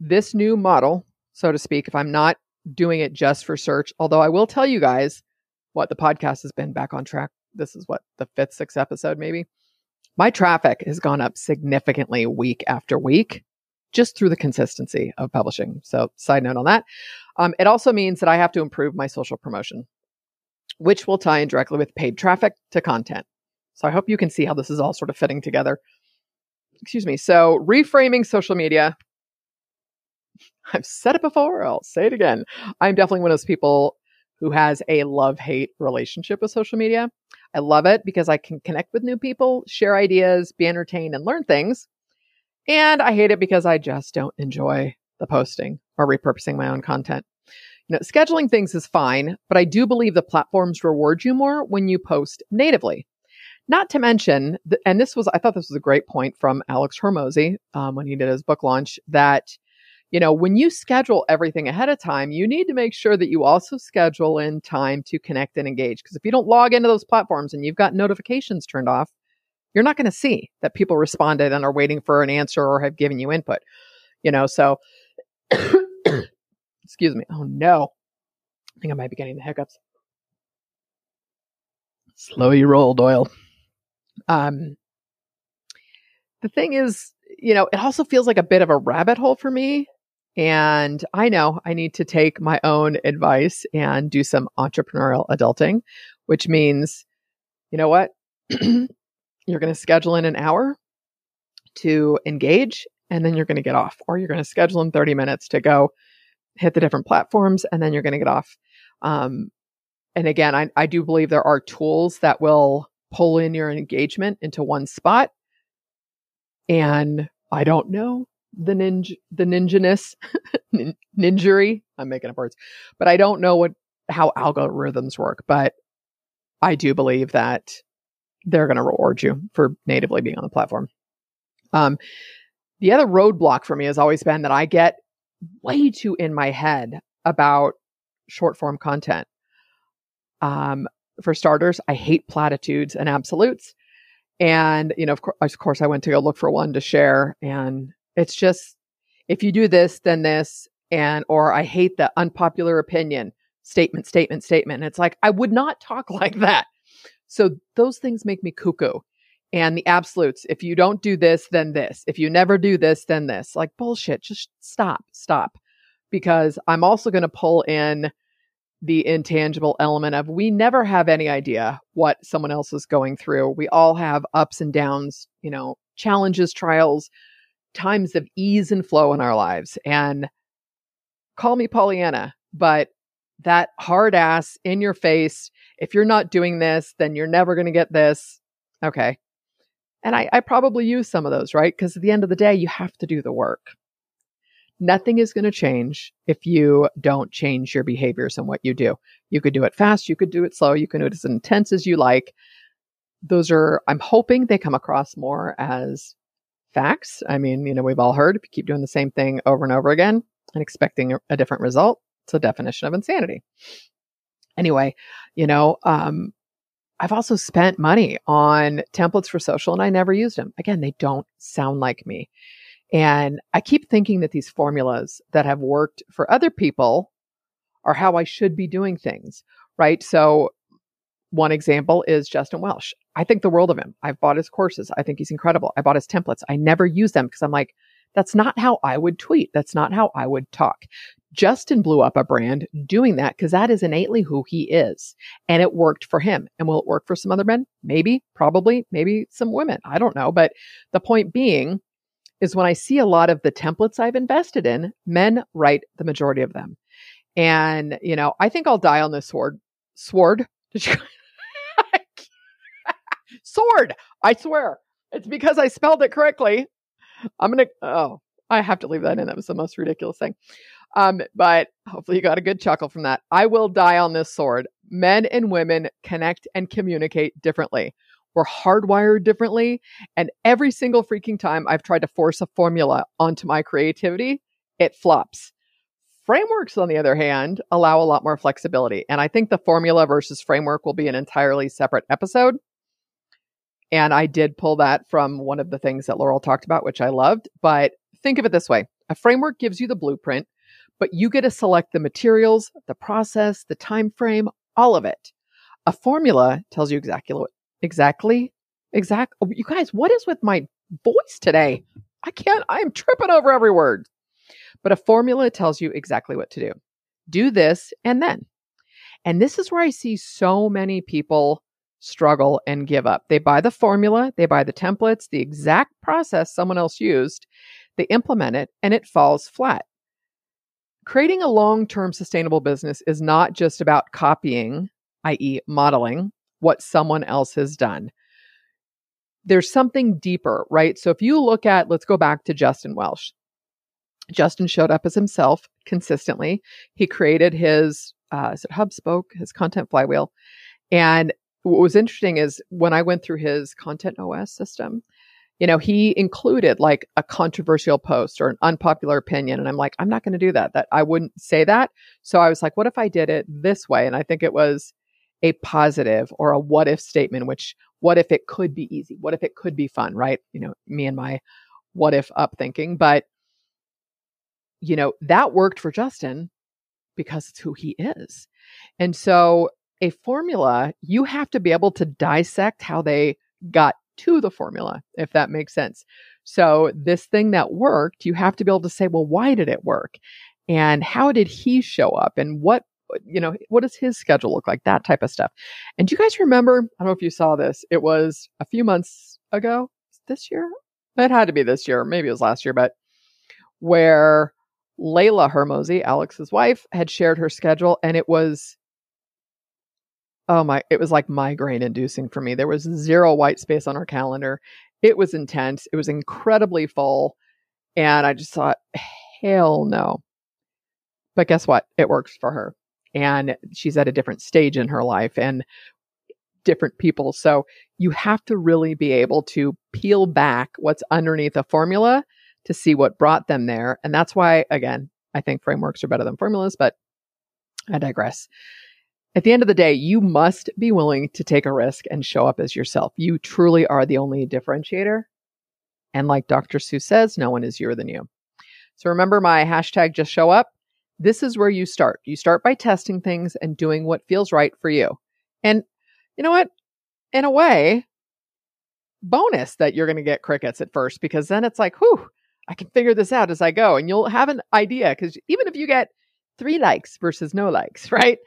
this new model, so to speak, if I'm not doing it just for search, although I will tell you guys what the podcast has been back on track. This is what the fifth, sixth episode, maybe. My traffic has gone up significantly week after week just through the consistency of publishing. So, side note on that. Um, it also means that I have to improve my social promotion, which will tie in directly with paid traffic to content. So I hope you can see how this is all sort of fitting together. Excuse me. So reframing social media. [laughs] I've said it before, I'll say it again. I'm definitely one of those people who has a love hate relationship with social media. I love it because I can connect with new people, share ideas, be entertained, and learn things. And I hate it because I just don't enjoy the posting or repurposing my own content. You know, scheduling things is fine, but I do believe the platforms reward you more when you post natively. Not to mention, and this was, I thought this was a great point from Alex Hormozi um, when he did his book launch that, you know, when you schedule everything ahead of time, you need to make sure that you also schedule in time to connect and engage. Because if you don't log into those platforms and you've got notifications turned off, you're not going to see that people responded and are waiting for an answer or have given you input. You know, so [coughs] excuse me. Oh no. I think I might be getting the hiccups. Slow your roll, Doyle. Um, the thing is, you know, it also feels like a bit of a rabbit hole for me. And I know I need to take my own advice and do some entrepreneurial adulting, which means, you know what? [clears throat] you're going to schedule in an hour to engage and then you're going to get off, or you're going to schedule in 30 minutes to go hit the different platforms and then you're going to get off. Um, and again, I, I do believe there are tools that will pull in your engagement into one spot. And I don't know the ninja, the ninjaness, [laughs] ninjury. I'm making up words, but I don't know what, how algorithms work, but I do believe that they're going to reward you for natively being on the platform. Um, the other roadblock for me has always been that I get way too in my head about short form content. Um, for starters, I hate platitudes and absolutes. And, you know, of, co- of course, I went to go look for one to share. And it's just, if you do this, then this. And, or I hate the unpopular opinion statement, statement, statement. And it's like, I would not talk [laughs] like that. So those things make me cuckoo. And the absolutes, if you don't do this, then this. If you never do this, then this. Like bullshit. Just stop, stop. Because I'm also going to pull in the intangible element of we never have any idea what someone else is going through. We all have ups and downs, you know, challenges, trials, times of ease and flow in our lives. And call me Pollyanna, but that hard ass in your face, if you're not doing this, then you're never going to get this. Okay. And I, I probably use some of those, right? Because at the end of the day, you have to do the work nothing is going to change if you don't change your behaviors and what you do. You could do it fast, you could do it slow, you can do it as intense as you like. Those are, I'm hoping they come across more as facts. I mean, you know, we've all heard if you keep doing the same thing over and over again and expecting a, different result, it's a definition of insanity. Anyway, you know, um, I've also spent money on templates for social and I never used them. Again, they don't sound like me. And I keep thinking that these formulas that have worked for other people are how I should be doing things, right? So, one example is Justin Welsh. I think the world of him. I've bought his courses. I think he's incredible. I bought his templates. I never use them because I'm like, that's not how I would tweet. That's not how I would talk. Justin blew up a brand doing that because that is innately who he is. And it worked for him. And will it work for some other men? Maybe, probably, maybe some women. I don't know. But the point being, is when I see a lot of the templates I've invested in, men write the majority of them. And, you know, I think I'll die on this sword. Sword? [laughs] Did you? [laughs] sword! I swear. It's because I spelled it correctly. I'm gonna. Oh, I have to leave that in. That was the most ridiculous thing. Um, but hopefully you got a good chuckle from that. I will die on this sword. Men and women connect and communicate differently. We're hardwired differently. And every single freaking time I've tried to force a formula onto my creativity, it flops. Frameworks, on the other hand, allow a lot more flexibility. And I think the formula versus framework will be an entirely separate episode. And I did pull that from one of the things that Laurel talked about, which I loved. But think of it this way a framework gives you the blueprint, but you get to select the materials, the process, the time frame, all of it. A formula tells you exactly what exactly exact oh, you guys, what is with my voice today? I can't I am tripping over every word. But a formula tells you exactly what to do. Do this and then. And this is where I see so many people struggle and give up. They buy the formula, they buy the templates, the exact process someone else used, they implement it, and it falls flat. Creating a long term sustainable business is not just about copying, i.e., modeling, what someone else has done. There's something deeper, right? So if you look at, let's go back to Justin Welsh. Justin showed up as himself consistently. He created his, uh, is it HubSpoke, his content flywheel. And what was interesting is when I went through his content OS system, you know, he included like a controversial post or an unpopular opinion. And I'm like, I'm not going to do that. That I wouldn't say that. So I was like, what if I did it this way? And I think it was a positive or a what if statement, which what if it could be easy? What if it could be fun, right? You know, me and my what if up thinking. But, you know, that worked for Justin because it's who he is. And so a formula, you have to be able to dissect how they got to the formula, if that makes sense. So, this thing that worked, you have to be able to say, well, why did it work? And how did he show up? And what, you know, what does his schedule look like? That type of stuff. And do you guys remember? I don't know if you saw this. It was a few months ago, this year. It had to be this year. Maybe it was last year, but where Layla Hormozi, Alex's wife, had shared her schedule and it was oh my, it was like migraine inducing for me. There was zero white space on her calendar. It was intense. It was incredibly full. And I just thought, hell no. But guess what? It works for her. And she's at a different stage in her life and different people. So you have to really be able to peel back what's underneath a formula to see what brought them there. And that's why, again, I think frameworks are better than formulas, but I digress. At the end of the day, you must be willing to take a risk and show up as yourself. You truly are the only differentiator. And like Dr. Seuss says, no one is youer than you. So remember my hashtag just show up. This is where you start. You start by testing things and doing what feels right for you. And you know what? In a way, bonus that you're going to get crickets at first because then it's like, whew, I can figure this out as I go. And you'll have an idea because even if you get three likes versus no likes, [laughs] right?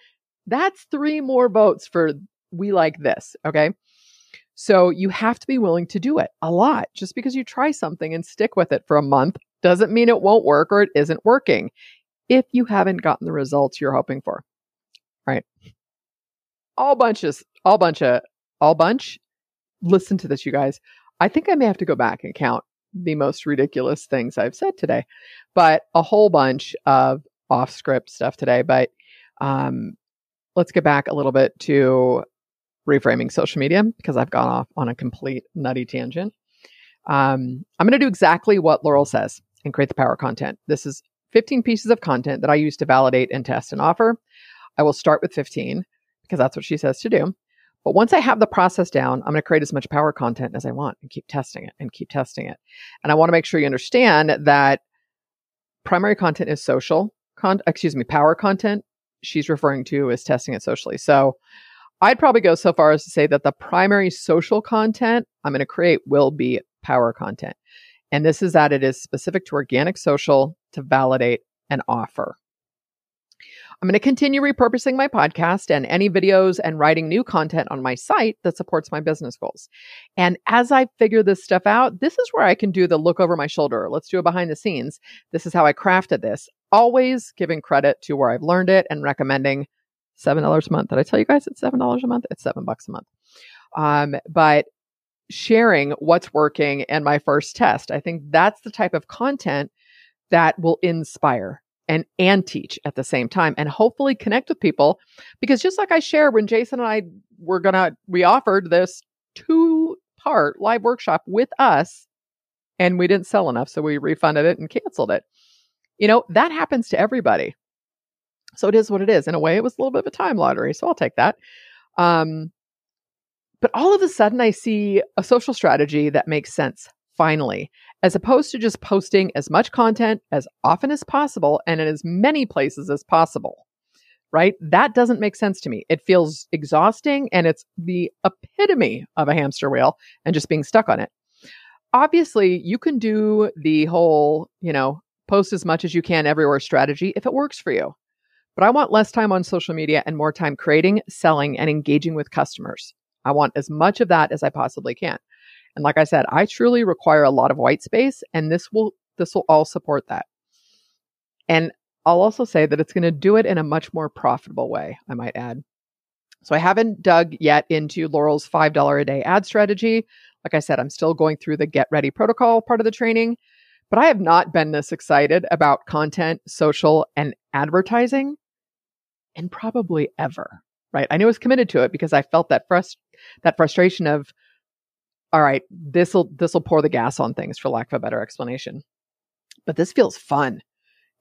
That's three more votes for we like this. Okay. So you have to be willing to do it a lot. Just because you try something and stick with it for a month doesn't mean it won't work or it isn't working if you haven't gotten the results you're hoping for. Right. All bunches, all bunch of, all bunch. Listen to this, you guys. I think I may have to go back and count the most ridiculous things I've said today, but a whole bunch of off script stuff today. But um, let's get back a little bit to reframing social media because I've gone off on a complete nutty tangent. Um, I'm going to do exactly what Laurel says and create the power content. This is 15 pieces of content that I use to validate and test and offer. I will start with 15 because that's what she says to do. But once I have the process down, I'm going to create as much power content as I want and keep testing it and keep testing it. And I want to make sure you understand that primary content is social, con- excuse me, power content she's referring to is testing it socially. So I'd probably go so far as to say that the primary social content I'm going to create will be power content. And this is that it is specific to organic social to validate an offer. I'm going to continue repurposing my podcast and any videos and writing new content on my site that supports my business goals. And as I figure this stuff out, this is where I can do the look over my shoulder. Let's do it behind the scenes. This is how I crafted this. Always giving credit to where I've learned it and recommending $7 a month. Did I tell you guys it's $7 a month? It's 7 bucks a month. Um, but sharing what's working and my first test. I think that's the type of content that will inspire and and teach at the same time and hopefully connect with people because just like I shared when Jason and I were going to we offered this two part live workshop with us and we didn't sell enough so we refunded it and canceled it. You know, that happens to everybody. So it is what it is. In a way, it was a little bit of a time lottery. So I'll take that. Um, but all of a sudden, I see a social strategy that makes sense finally, as opposed to just posting as much content as often as possible and in as many places as possible. Right? That doesn't make sense to me. It feels exhausting and it's the epitome of a hamster wheel and just being stuck on it. Obviously, you can do the whole, you know, post as much as you can everywhere strategy if it works for you. But I want less time on social media and more time creating, selling, and engaging with customers. I want as much of that as I possibly can. And like I said, I truly require a lot of white space and this will this will all support that. And I'll also say that it's going to do it in a much more profitable way, I might add. So I haven't dug yet into Laurel's $5 a day ad strategy. Like I said, I'm still going through the get ready protocol part of the training, but I have not been this excited about content, social, and advertising and probably ever. Right. I knew I was committed to it because I felt that frust- that frustration of, all right, this'll this'll pour the gas on things for lack of a better explanation. But this feels fun.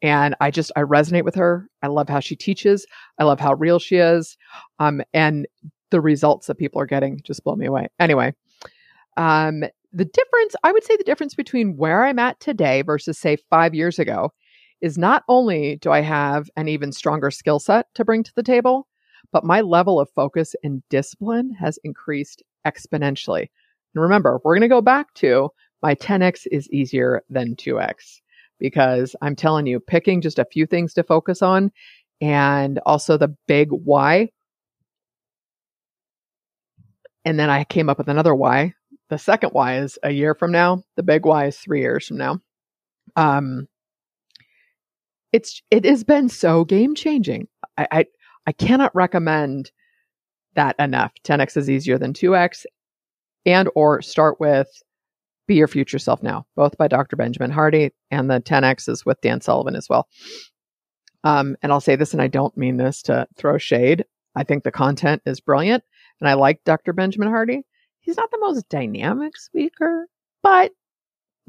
And I just I resonate with her. I love how she teaches. I love how real she is. Um, and the results that people are getting just blow me away. Anyway, um, the difference, I would say the difference between where I'm at today versus say five years ago is not only do I have an even stronger skill set to bring to the table, but my level of focus and discipline has increased exponentially. And remember, we're going to go back to my 10x is easier than 2x because I'm telling you, picking just a few things to focus on and also the big why. And then I came up with another why. The second why is a year from now. The big why is three years from now. Um, it's it has been so game changing. I, I I cannot recommend that enough. 10x is easier than 2x, and or start with Be Your Future Self Now, both by Dr. Benjamin Hardy, and the 10x is with Dan Sullivan as well. Um, and I'll say this, and I don't mean this to throw shade. I think the content is brilliant, and I like Dr. Benjamin Hardy. He's not the most dynamic speaker, but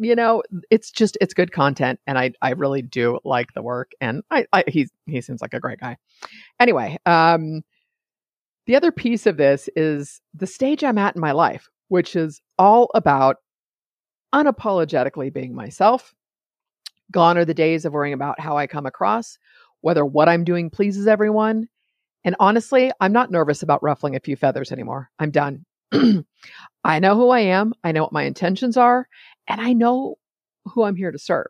you know, it's just it's good content, and I I really do like the work, and I, I he he seems like a great guy. Anyway, um, the other piece of this is the stage I'm at in my life, which is all about unapologetically being myself. Gone are the days of worrying about how I come across, whether what I'm doing pleases everyone. And honestly, I'm not nervous about ruffling a few feathers anymore. I'm done. [clears throat] I know who I am. I know what my intentions are and I know who I'm here to serve.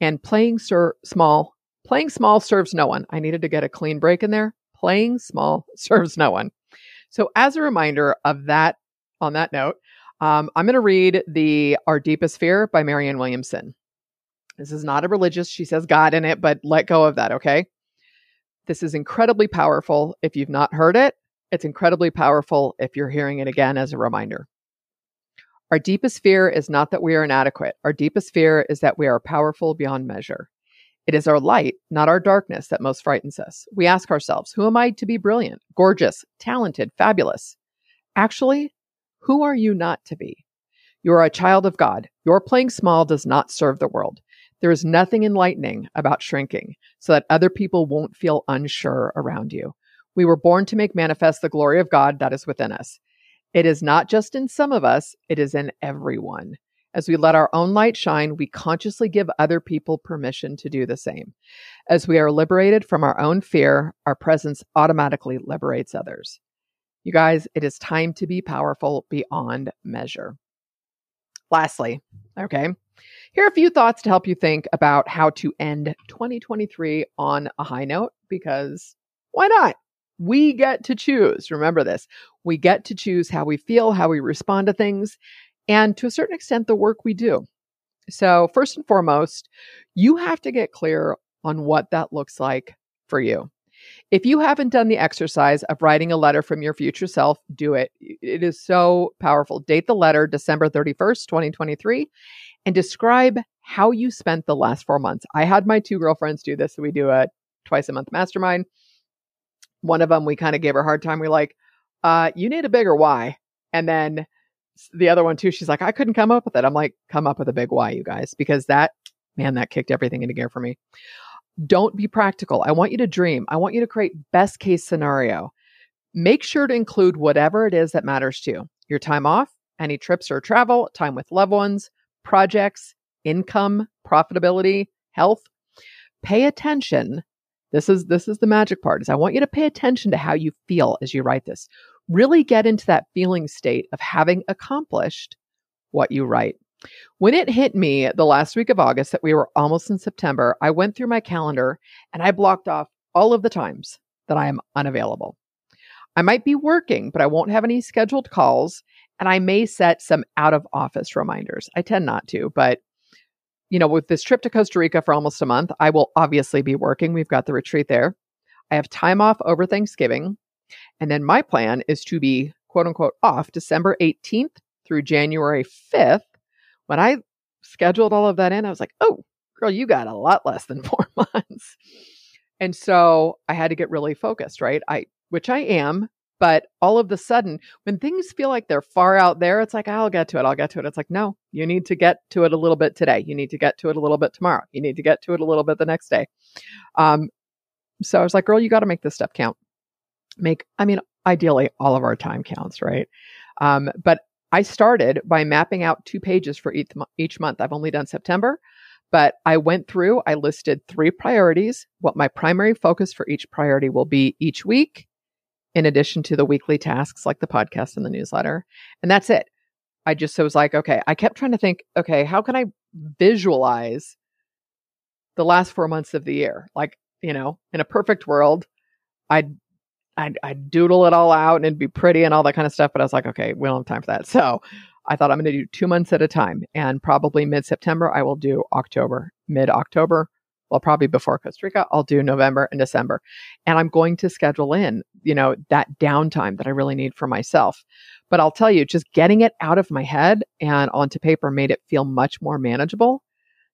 And playing ser- small, playing small serves no one. I needed to get a clean break in there. Playing small [laughs] serves no one. So, as a reminder of that, on that note, um, I'm going to read the Our Deepest Fear by Marianne Williamson. This is not a religious, she says God in it, but let go of that, okay? This is incredibly powerful. If you've not heard it, it's incredibly powerful if you're hearing it again as a reminder. Our deepest fear is not that we are inadequate. Our deepest fear is that we are powerful beyond measure. It is our light, not our darkness, that most frightens us. We ask ourselves, who am I to be brilliant, gorgeous, talented, fabulous? Actually, who are you not to be? You are a child of God. Your playing small does not serve the world. There is nothing enlightening about shrinking so that other people won't feel unsure around you. We were born to make manifest the glory of God that is within us. It is not just in some of us, it is in everyone. As we let our own light shine, we consciously give other people permission to do the same. As we are liberated from our own fear, our presence automatically liberates others. You guys, it is time to be powerful beyond measure. Lastly, okay, here are a few thoughts to help you think about how to end 2023 on a high note because why not? We get to choose. Remember this. We get to choose how we feel, how we respond to things, and to a certain extent, the work we do. So, first and foremost, you have to get clear on what that looks like for you. If you haven't done the exercise of writing a letter from your future self, do it. It is so powerful. Date the letter December 31st, 2023, and describe how you spent the last four months. I had my two girlfriends do this. So we do a twice a month mastermind. One of them, we kind of gave her a hard time. We're like, uh, you need a bigger why. And then the other one too, she's like, I couldn't come up with it. I'm like, come up with a big why, you guys, because that, man, that kicked everything into gear for me. Don't be practical. I want you to dream. I want you to create best case scenario. Make sure to include whatever it is that matters to you. Your time off, any trips or travel, time with loved ones, projects, income, profitability, health. Pay attention. This is this is the magic part. Is I want you to pay attention to how you feel as you write this. Really get into that feeling state of having accomplished what you write. When it hit me the last week of August that we were almost in September, I went through my calendar and I blocked off all of the times that I am unavailable. I might be working, but I won't have any scheduled calls and I may set some out of office reminders. I tend not to, but you know, with this trip to Costa Rica for almost a month, I will obviously be working. We've got the retreat there. I have time off over Thanksgiving. And then my plan is to be quote unquote off December 18th through January 5th when I scheduled all of that in, I was like, oh, girl, you got a lot less than [laughs] four months. And so I had to get really focused, right? I, which I am, but all of the sudden, when things feel like they're far out there, it's like, I'll get to it. I'll get to it. It's like, no, you need to get to it a little bit today. You need to get to it a little bit tomorrow. You need to get to it a little bit the next day. Um, so I was like, girl, you got to make this step count. Make, I mean, ideally, all of our time counts, right? Um, but I started by mapping out two pages for each, each month. I've only done September, but I went through, I listed three priorities, what my primary focus for each priority will be each week, in addition to the weekly tasks like the podcast and the newsletter. And that's it. I just so was like, okay, I kept trying to think, okay, how can I visualize the last four months of the year? Like, you know, in a perfect world, I'd I'd, I'd doodle it all out and it'd be pretty and all that kind of stuff. But I was like, okay, we don't have time for that. [laughs] So I thought I'm going to do two months at a time. And probably mid September, I will do October, mid October. Well, probably before Costa Rica, I'll do November and December. And I'm going to schedule in, you know, that downtime that I really need for myself. But I'll tell you, just getting it out of my head and onto paper made it feel much more manageable.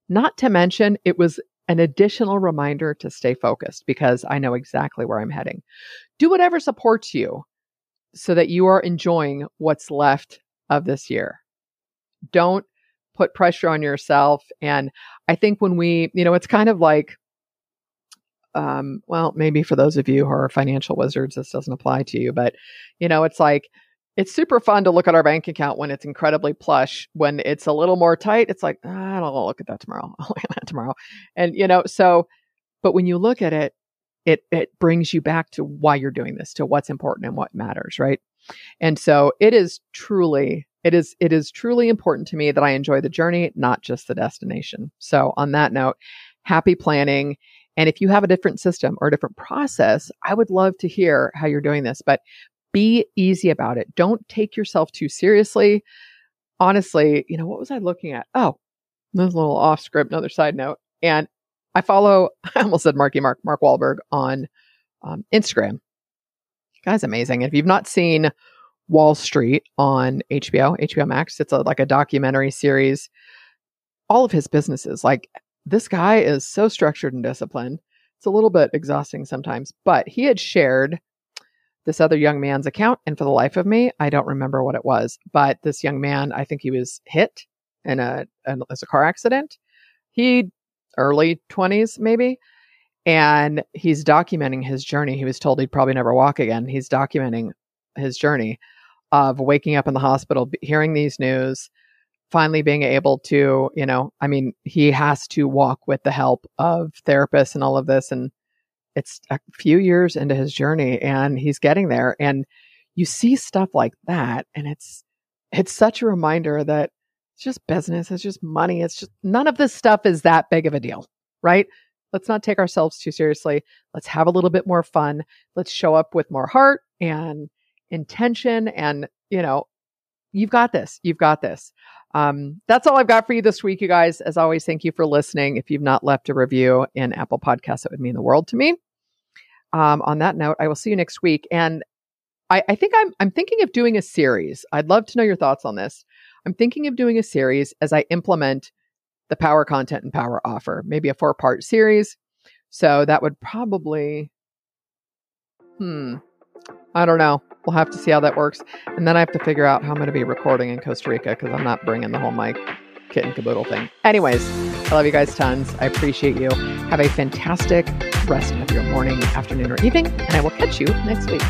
Not to mention, it was an additional reminder to stay focused because I know exactly where I'm heading. Do whatever supports you so that you are enjoying what's left of this year. Don't put pressure on yourself. And I think when we, you know, it's kind of like, um, well, maybe for those of you who are financial wizards, this doesn't apply to you, but you know, it's like it's super fun to look at our bank account when it's incredibly plush. When it's a little more tight, it's like, ah, I'll look at that tomorrow. [laughs] I'll look at that tomorrow. And, you know, so, but when you look at it, it, it brings you back to why you're doing this, to what's important and what matters, right? And so it is truly, it is, it is truly important to me that I enjoy the journey, not just the destination. So on that note, happy planning. And if you have a different system or a different process, I would love to hear how you're doing this. But be easy about it. Don't take yourself too seriously. Honestly, you know, what was I looking at? Oh, this a little off script, another side note. And I follow, [laughs] I almost said Marky Mark, Mark Wahlberg on um, Instagram. Guy's amazing. And if you've not seen Wahl Street on HBO, HBO Max, it's a, like a documentary series. All of his businesses, like this guy is so structured and disciplined. It's a little bit exhausting sometimes, but he had shared this other young man's account. And for the life of me, I don't remember what it was. But this young man, I think he was hit in a, a as a car accident. He early 20s maybe and he's documenting his journey he was told he'd probably never walk again he's documenting his journey of waking up in the hospital hearing these news finally being able to you know i mean he has to walk with the help of therapists and all of this and it's a few years into his journey and he's getting there and you see stuff like that and it's it's such a reminder that it's just business it's just money it's just none of this stuff is that big of a deal right? Let's not take ourselves too seriously. Let's have a little bit more fun. Let's show up with more heart and intention and you know you've got this you've got this um, that's all I've got for you this week, you guys. As always, thank you for listening. If you've not left a review in Apple Podcasts, it would mean the world to me. um, on that note, I will see you next week. And I, I think I'm I'm thinking of doing a series. I'd love to know your thoughts on this. I'm thinking of doing a series as I implement the power content and power offer, maybe a four part series. So that would probably, hmm, I don't know. We'll have to see how that works. And then I have to figure out how I'm going to be recording in Costa Rica because I'm not bringing the whole mic kit and caboodle thing. Anyways, I love you guys tons. I appreciate you. Have a fantastic rest of your morning, afternoon, or evening, and I will catch you next week.